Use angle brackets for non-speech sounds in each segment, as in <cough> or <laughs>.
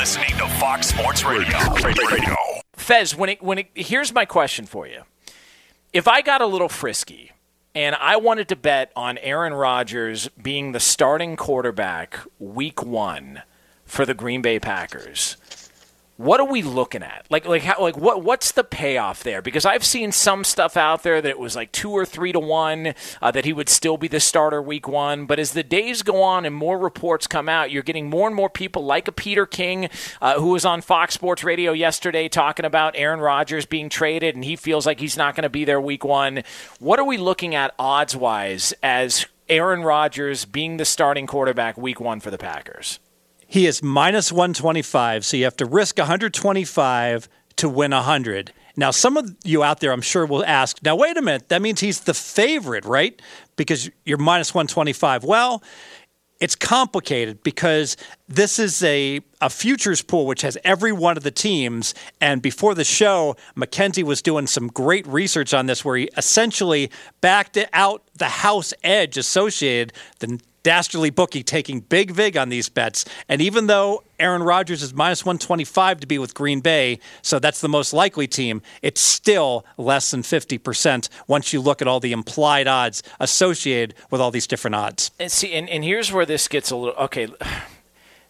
listening to Fox Sports Radio. Radio. Fez, when it when it here's my question for you. If I got a little frisky and I wanted to bet on Aaron Rodgers being the starting quarterback week 1 for the Green Bay Packers, what are we looking at? Like, like, how, like, what, what's the payoff there? Because I've seen some stuff out there that it was like two or three to one uh, that he would still be the starter week one. But as the days go on and more reports come out, you're getting more and more people like a Peter King, uh, who was on Fox Sports Radio yesterday talking about Aaron Rodgers being traded, and he feels like he's not going to be there week one. What are we looking at odds wise as Aaron Rodgers being the starting quarterback week one for the Packers? He is minus 125, so you have to risk 125 to win 100. Now, some of you out there, I'm sure, will ask, now, wait a minute, that means he's the favorite, right? Because you're minus 125. Well, it's complicated because this is a, a futures pool which has every one of the teams. And before the show, Mackenzie was doing some great research on this where he essentially backed out the house edge associated, the Dastardly Bookie taking big vig on these bets. And even though Aaron Rodgers is minus 125 to be with Green Bay, so that's the most likely team, it's still less than 50% once you look at all the implied odds associated with all these different odds. And see, and, and here's where this gets a little okay.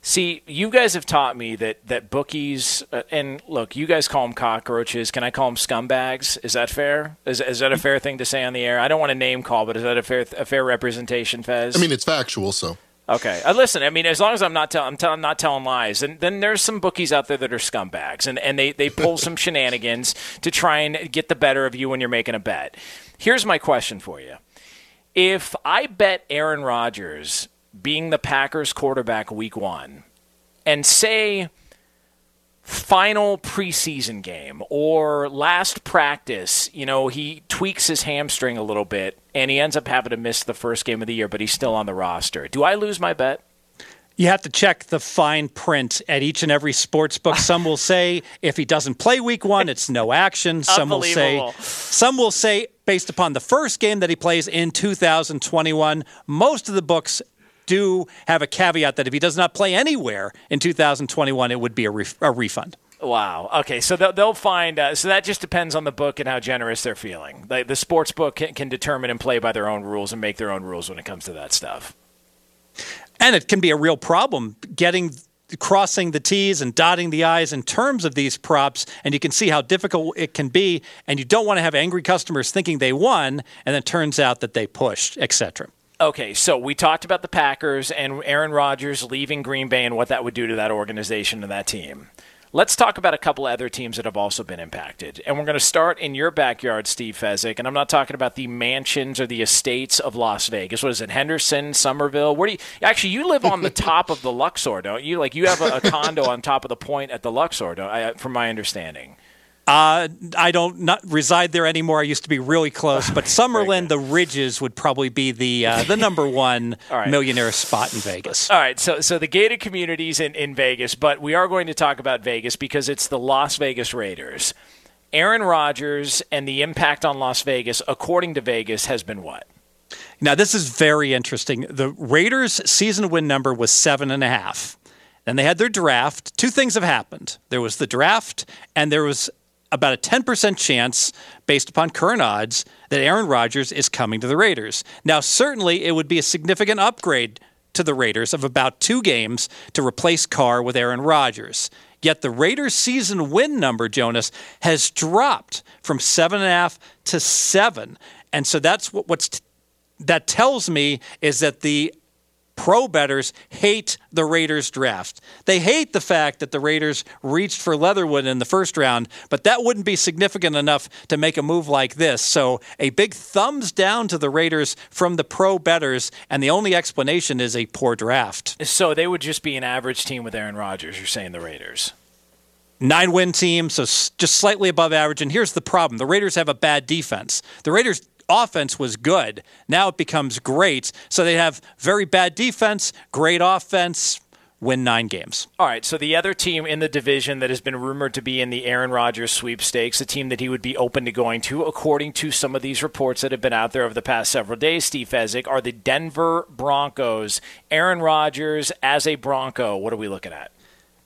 See, you guys have taught me that that bookies uh, and look, you guys call them cockroaches. Can I call them scumbags? Is that fair? Is, is that a fair thing to say on the air? I don't want to name call, but is that a fair a fair representation, Fez? I mean, it's factual, so. Okay, uh, listen. I mean, as long as I'm not telling, I'm, tell- I'm not telling lies, and then there's some bookies out there that are scumbags, and, and they, they pull some <laughs> shenanigans to try and get the better of you when you're making a bet. Here's my question for you: If I bet Aaron Rodgers being the Packers quarterback week one, and say final preseason game or last practice, you know, he tweaks his hamstring a little bit and he ends up having to miss the first game of the year, but he's still on the roster. Do I lose my bet? You have to check the fine print at each and every sports book. Some will say if he doesn't play week one, it's no action. Some will say some will say based upon the first game that he plays in 2021. Most of the books do have a caveat that if he does not play anywhere in 2021, it would be a, ref- a refund. Wow. Okay, so they'll, they'll find. Uh, so that just depends on the book and how generous they're feeling. Like the sports book can, can determine and play by their own rules and make their own rules when it comes to that stuff. And it can be a real problem getting crossing the T's and dotting the I's in terms of these props, and you can see how difficult it can be. And you don't want to have angry customers thinking they won, and it turns out that they pushed, etc. Okay, so we talked about the Packers and Aaron Rodgers leaving Green Bay and what that would do to that organization and that team. Let's talk about a couple other teams that have also been impacted. And we're going to start in your backyard, Steve Fezzik. And I'm not talking about the mansions or the estates of Las Vegas. What is it, Henderson, Somerville? Where do you actually you live on the <laughs> top of the Luxor, don't you? Like you have a, a condo on top of the point at the Luxor, don't I, from my understanding. Uh, I don't not reside there anymore. I used to be really close, but <laughs> Summerlin, the Ridges would probably be the uh, the number one <laughs> right. millionaire spot in Vegas. All right, so so the gated communities in, in Vegas, but we are going to talk about Vegas because it's the Las Vegas Raiders. Aaron Rodgers and the impact on Las Vegas, according to Vegas, has been what? Now this is very interesting. The Raiders' season win number was seven and a half. Then they had their draft. Two things have happened. There was the draft, and there was about a 10% chance, based upon current odds, that Aaron Rodgers is coming to the Raiders. Now, certainly it would be a significant upgrade to the Raiders of about two games to replace Carr with Aaron Rodgers. Yet the Raiders' season win number, Jonas, has dropped from seven and a half to seven. And so that's what, what's t- that tells me is that the pro bettors hate the Raiders draft. They hate the fact that the Raiders reached for Leatherwood in the first round, but that wouldn't be significant enough to make a move like this. So, a big thumbs down to the Raiders from the pro bettors, and the only explanation is a poor draft. So, they would just be an average team with Aaron Rodgers, you're saying the Raiders? Nine win team, so just slightly above average. And here's the problem the Raiders have a bad defense. The Raiders offense was good. Now it becomes great. So they have very bad defense, great offense, win nine games. All right. So the other team in the division that has been rumored to be in the Aaron Rodgers sweepstakes, the team that he would be open to going to, according to some of these reports that have been out there over the past several days, Steve Fezzik, are the Denver Broncos. Aaron Rodgers as a Bronco. What are we looking at?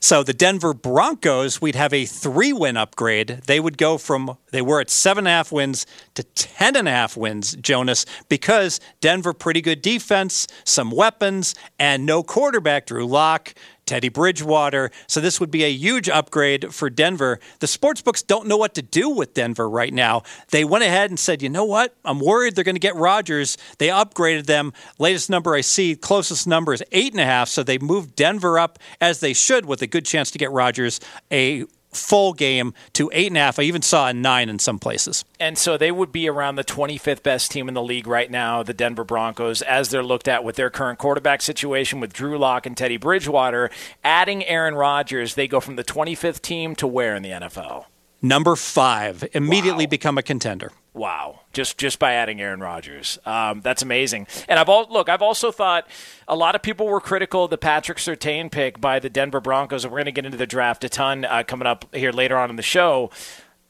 So the Denver Broncos, we'd have a three win upgrade. They would go from, they were at seven and a half wins to ten and a half wins, Jonas, because Denver, pretty good defense, some weapons, and no quarterback, Drew Lock. Teddy Bridgewater. So this would be a huge upgrade for Denver. The sportsbooks don't know what to do with Denver right now. They went ahead and said, you know what? I'm worried they're going to get Rodgers. They upgraded them. Latest number I see, closest number is eight and a half. So they moved Denver up as they should with a good chance to get Rodgers a full game to eight and a half. I even saw a nine in some places. And so they would be around the 25th best team in the league right now, the Denver Broncos, as they're looked at with their current quarterback situation with Drew Lock and Teddy Bridgewater. Adding Aaron Rodgers, they go from the 25th team to where in the NFL? Number five, immediately Wow. become a contender. Wow, just just by adding Aaron Rodgers, um, that's amazing. And I've all look, I've also thought a lot of people were critical of the Patrick Surtain pick by the Denver Broncos, and we're going to get into the draft a ton uh, coming up here later on in the show.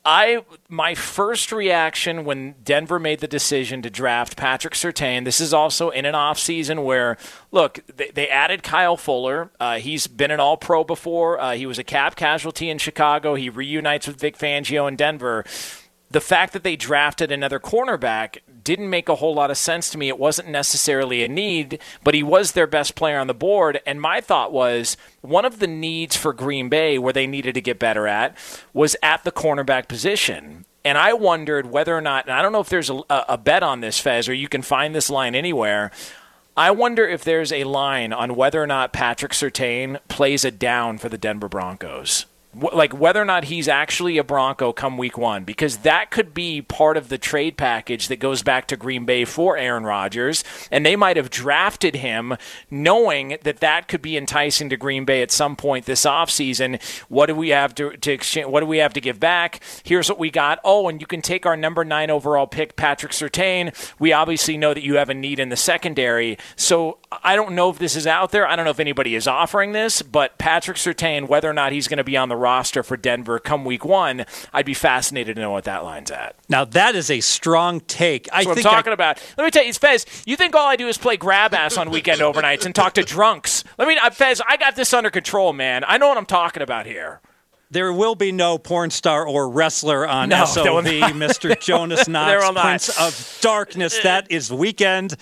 I my first reaction when Denver made the decision to draft Patrick Surtain. This is also in an off season where look they, they added Kyle Fuller. Uh, he's been an All Pro before. Uh, he was a cap casualty in Chicago. He reunites with Vic Fangio in Denver the fact that they drafted another cornerback didn't make a whole lot of sense to me. It wasn't necessarily a need, but he was their best player on the board. And my thought was one of the needs for Green Bay, where they needed to get better at, was at the cornerback position. And I wondered whether or not, and I don't know if there's a, a bet on this, Fez, or you can find this line anywhere. I wonder if there's a line on whether or not Patrick Surtain plays it down for the Denver Broncos like whether or not he's actually a Bronco come week one, because that could be part of the trade package that goes back to Green Bay for Aaron Rodgers, and they might have drafted him knowing that that could be enticing to Green Bay at some point this offseason. What do we have to, to exchange? What do we have to give back? Here's what we got. Oh, and you can take our number nine overall pick, Patrick Surtain. We obviously know that you have a need in the secondary, so I don't know if this is out there. I don't know if anybody is offering this, but Patrick Surtain, whether or not he's going to be on the roster for Denver come week one, I'd be fascinated to know what that line's at. Now that is a strong take. I That's what I'm think I- talking about. Let me tell you, Fez, you think all I do is play grab ass on weekend <laughs> overnights and talk to drunks? Let me, uh, Fez, I got this under control, man. I know what I'm talking about here. There will be no porn star or wrestler on No, SOV. <laughs> Mr. <laughs> Jonas Knox. Prince of Darkness. That is weekend.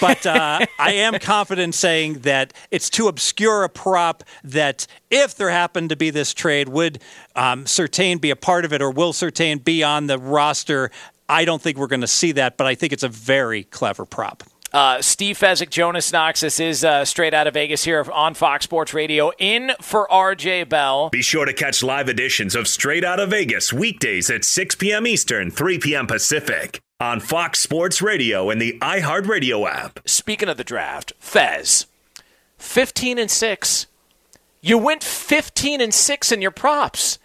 But uh, I am confident saying that it's too obscure a prop that if there happened to be this trade, would um, Surtain be a part of it or will Surtain be on the roster? I don't think we're going to see that, but I think it's a very clever prop. Uh, Steve Fezzik, Jonas Knox. This is uh, Straight Outta Vegas here on Fox Sports Radio. In for RJ Bell. Be sure to catch live editions of Straight Outta Vegas weekdays at 6 p.m. Eastern, 3 p.m. Pacific on Fox Sports Radio and the iHeartRadio app. Speaking of the draft, Fez, 15 and 6. You went 15 and 6 in your props.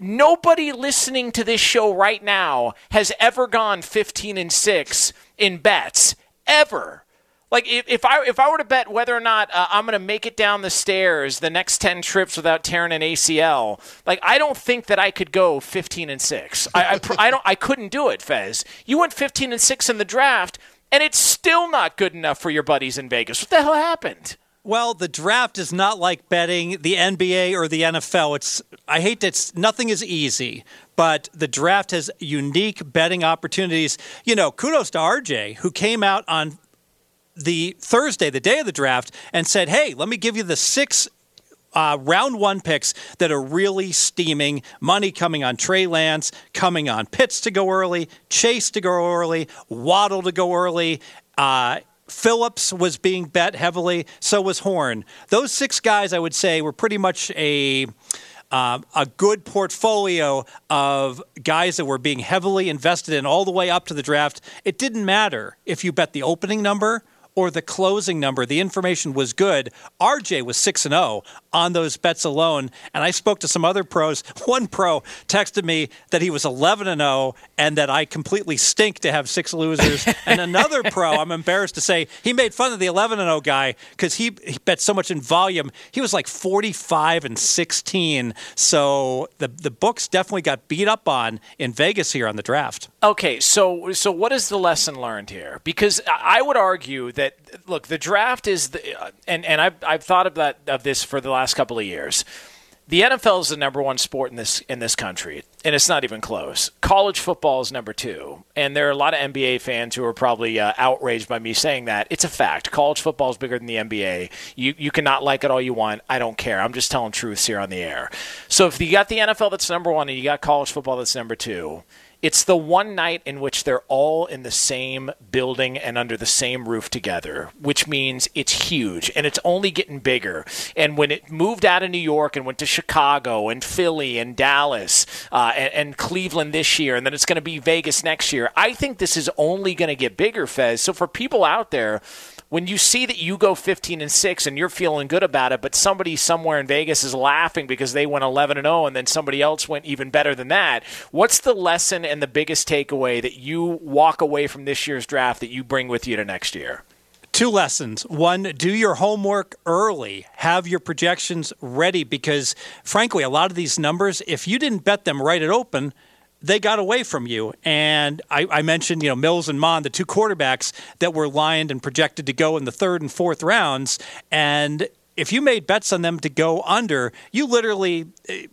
Nobody listening to this show right now has ever gone 15 and 6 in bets ever. Like if, if I if I were to bet whether or not uh, I'm going to make it down the stairs the next 10 trips without tearing an ACL, like I don't think that I could go 15 and 6. I I, I don't I couldn't do it, Fez. You went 15 and 6 in the draft and it's still not good enough for your buddies in Vegas. What the hell happened? Well, the draft is not like betting the NBA or the NFL. It's I hate that nothing is easy, but the draft has unique betting opportunities. You know, kudos to RJ who came out on the Thursday, the day of the draft, and said, "Hey, let me give you the six uh, round one picks that are really steaming. Money coming on Trey Lance, coming on Pitts to go early, Chase to go early, Waddle to go early." Uh, Phillips was being bet heavily, so was Horn. Those six guys, I would say, were pretty much a um, a good portfolio of guys that were being heavily invested in all the way up to the draft. It didn't matter if you bet the opening number or the closing number. The information was good. RJ was 6 and 0 on those bets alone, and I spoke to some other pros. <laughs> One pro texted me that he was 11 and 0 and that I completely stink to have six losers. <laughs> and another pro, I'm embarrassed to say, he made fun of the 11 and 0 guy cuz he, he bet so much in volume. He was like 45 and 16. So the the books definitely got beat up on in Vegas here on the draft. Okay, so so what is the lesson learned here? Because I would argue that look, the draft is the uh, and and I've I've thought of that of this for the last couple of years. The NFL is the number one sport in this in this country, and it's not even close. College football is number two, and there are a lot of NBA fans who are probably uh, outraged by me saying that. It's a fact. College football is bigger than the NBA. You you cannot like it all you want. I don't care. I'm just telling truths here on the air. So if you got the NFL that's number one and you got college football that's number two, it's the one night in which they're all in the same building and under the same roof together, which means it's huge and it's only getting bigger. And when it moved out of New York and went to Chicago and Philly and Dallas uh, and, and Cleveland this year, and then it's going to be Vegas next year, I think this is only going to get bigger, Fez. So for people out there, when you see that you go 15 and 6 and you're feeling good about it, but somebody somewhere in Vegas is laughing because they went 11 and 0 and then somebody else went even better than that, what's the lesson and the biggest takeaway that you walk away from this year's draft that you bring with you to next year? Two lessons. One, do your homework early. Have your projections ready because, frankly, a lot of these numbers, if you didn't bet them right at open, they got away from you. And I, I, mentioned, you know, Mills and Mond, the two quarterbacks that were lined and projected to go in the third and fourth rounds. And if you made bets on them to go under, you literally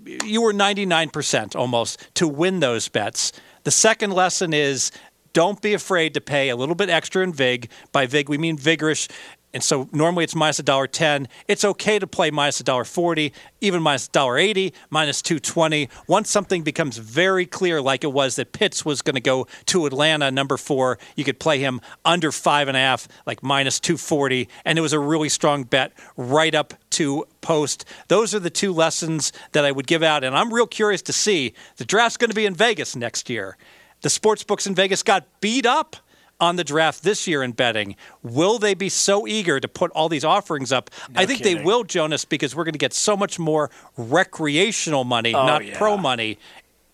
you were 99% almost to win those bets. The second lesson is don't be afraid to pay a little bit extra in VIG. By VIG, we mean vigorish and so normally it's minus a dollar ten. It's okay to play minus a dollar forty, even minus dollar eighty, minus two twenty. Once something becomes very clear, like it was that Pitts was going to go to Atlanta, number four, you could play him under five and a half, like minus two forty, and it was a really strong bet right up to post. Those are the two lessons that I would give out, and I'm real curious to see. The draft's going to be in Vegas next year. The sports books in Vegas got beat up on the draft this year in betting. Will they be so eager to put all these offerings up? No I think kidding. they will, Jonas, because we're going to get so much more recreational money, oh, not yeah. pro money,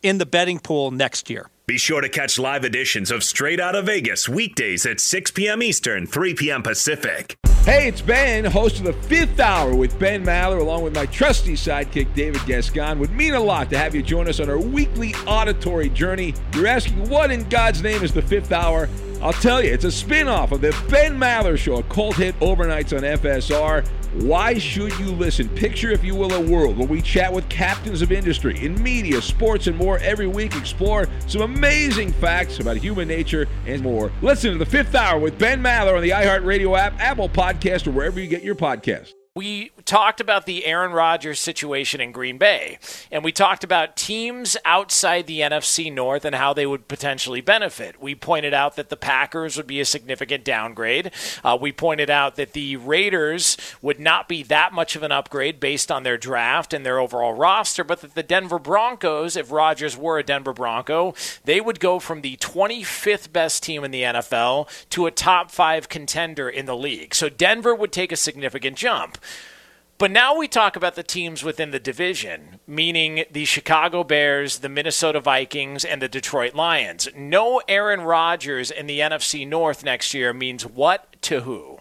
in the betting pool next year. Be sure to catch live editions of Straight Outta Vegas weekdays at 6 p.m. Eastern, 3 p.m. Pacific. Hey, it's Ben, host of the fifth hour with Ben Maller, along with my trusty sidekick, David Gascon. Would mean a lot to have you join us on our weekly auditory journey. You're asking, what in God's name is the fifth hour? I'll tell you, it's a spin off of the Ben Maller Show, a cult hit overnights on FSR. Why should you listen? Picture, if you will, a world where we chat with captains of industry in media, sports, and more every week. Explore some amazing facts about human nature and more. Listen to the fifth hour with Ben Maller on the iHeartRadio app, Apple Podcast, or wherever you get your podcasts we talked about the Aaron Rodgers situation in Green Bay, and we talked about teams outside the NFC North and how they would potentially benefit. We pointed out that the Packers would be a significant downgrade. Uh, we pointed out that the Raiders would not be that much of an upgrade based on their draft and their overall roster, but that the Denver Broncos, if Rodgers were a Denver Bronco, they would go from the 25th best team in the NFL to a top five contender in the league. So Denver would take a significant jump. But now we talk about the teams within the division, meaning the Chicago Bears, the Minnesota Vikings, and the Detroit Lions. No Aaron Rodgers in the NFC North next year means what to who?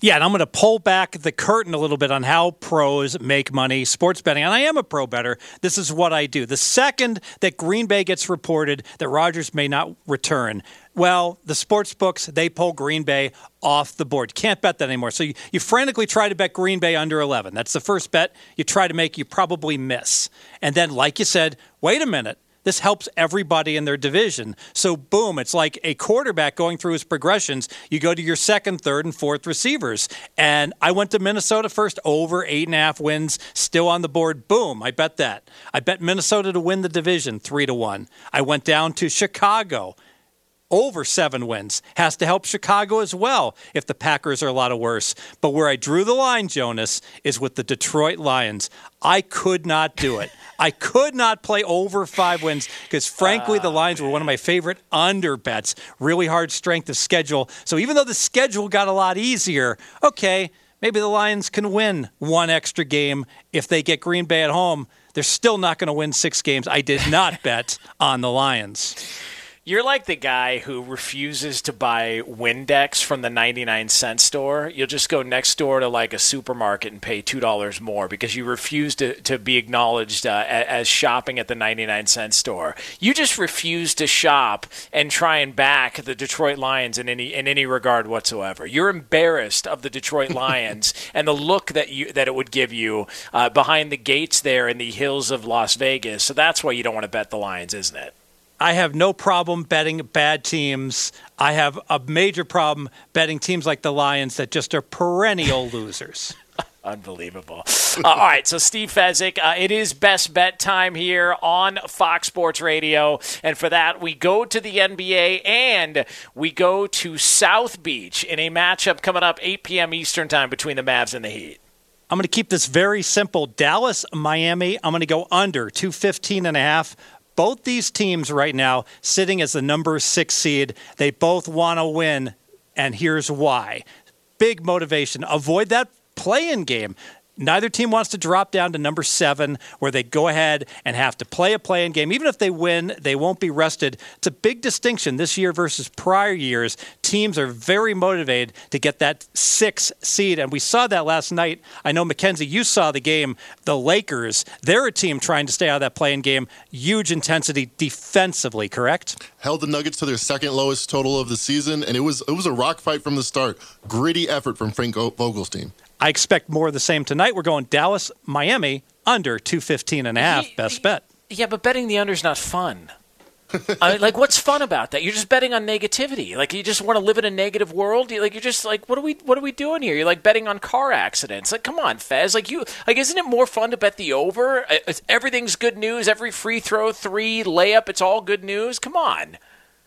Yeah, and I'm going to pull back the curtain a little bit on how pros make money sports betting. And I am a pro bettor. This is what I do. The second that Green Bay gets reported that Rodgers may not return, well, the sports books, they pull Green Bay off the board. Can't bet that anymore. So you, you frantically try to bet Green Bay under 11. That's the first bet you try to make, you probably miss. And then, like you said, wait a minute. This helps everybody in their division. So, boom, it's like a quarterback going through his progressions. You go to your second, third, and fourth receivers. And I went to Minnesota first, over eight and a half wins, still on the board. Boom, I bet that. I bet Minnesota to win the division, three to one. I went down to Chicago over seven wins. Has to help Chicago as well if the Packers are a lot of worse. But where I drew the line, Jonas, is with the Detroit Lions. I could not do it. I could not play over five wins because, frankly, the ah, Lions were one of my favorite under bets. Really hard strength of schedule. So even though the schedule got a lot easier, okay, maybe the Lions can win one extra game if they get Green Bay at home. They're still not going to win six games. I did not <laughs> bet on the Lions. You're like the guy who refuses to buy Windex from the 99 cent store. You'll just go next door to like a supermarket and pay $2 more because you refuse to, to be acknowledged uh, as shopping at the 99 cent store. You just refuse to shop and try and back the Detroit Lions in any in any regard whatsoever. You're embarrassed of the Detroit <laughs> Lions and the look that you that it would give you uh, behind the gates there in the hills of Las Vegas. So that's why you don't want to bet the Lions, isn't it? I have no problem betting bad teams. I have a major problem betting teams like the Lions that just are perennial losers. <laughs> Unbelievable. Uh, all right, so Steve Fezzik, uh, it is best bet time here on Fox Sports Radio. And for that, we go to the NBA and we go to South Beach in a matchup coming up 8 p.m. Eastern Time between the Mavs and the Heat. I'm going to keep this very simple. Dallas, Miami, I'm going to go under 215 and a half both these teams right now sitting as the number six seed. They both want to win, and here's why. Big motivation. Avoid that play in game. Neither team wants to drop down to number seven, where they go ahead and have to play a play in game. Even if they win, they won't be rested. It's a big distinction this year versus prior years. Teams are very motivated to get that six seed, and we saw that last night. I know, Mackenzie, you saw the game. The Lakers, they're a team trying to stay out of that play in game. Huge intensity defensively, correct? Held the Nuggets to their second lowest total of the season, and it was it was a rock fight from the start. Gritty effort from Frank Vogel's team. I expect more of the same tonight. We're going Dallas, Miami, under 215 and a half. Best bet. Yeah, but betting the under is not fun. I mean, like, what's fun about that? You're just betting on negativity. Like, you just want to live in a negative world. You, like, you're just like, what are we, what are we doing here? You're like betting on car accidents. Like, come on, Fez. Like, you, like, isn't it more fun to bet the over? It's, everything's good news. Every free throw, three layup, it's all good news. Come on. <laughs>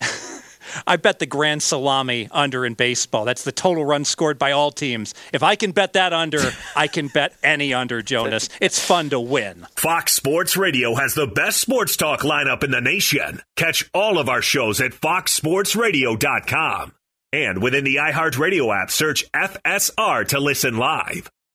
I bet the grand salami under in baseball. That's the total run scored by all teams. If I can bet that under, <laughs> I can bet any under, Jonas. It's fun to win. Fox Sports Radio has the best sports talk lineup in the nation. Catch all of our shows at foxsportsradio.com. And within the iHeartRadio app, search FSR to listen live.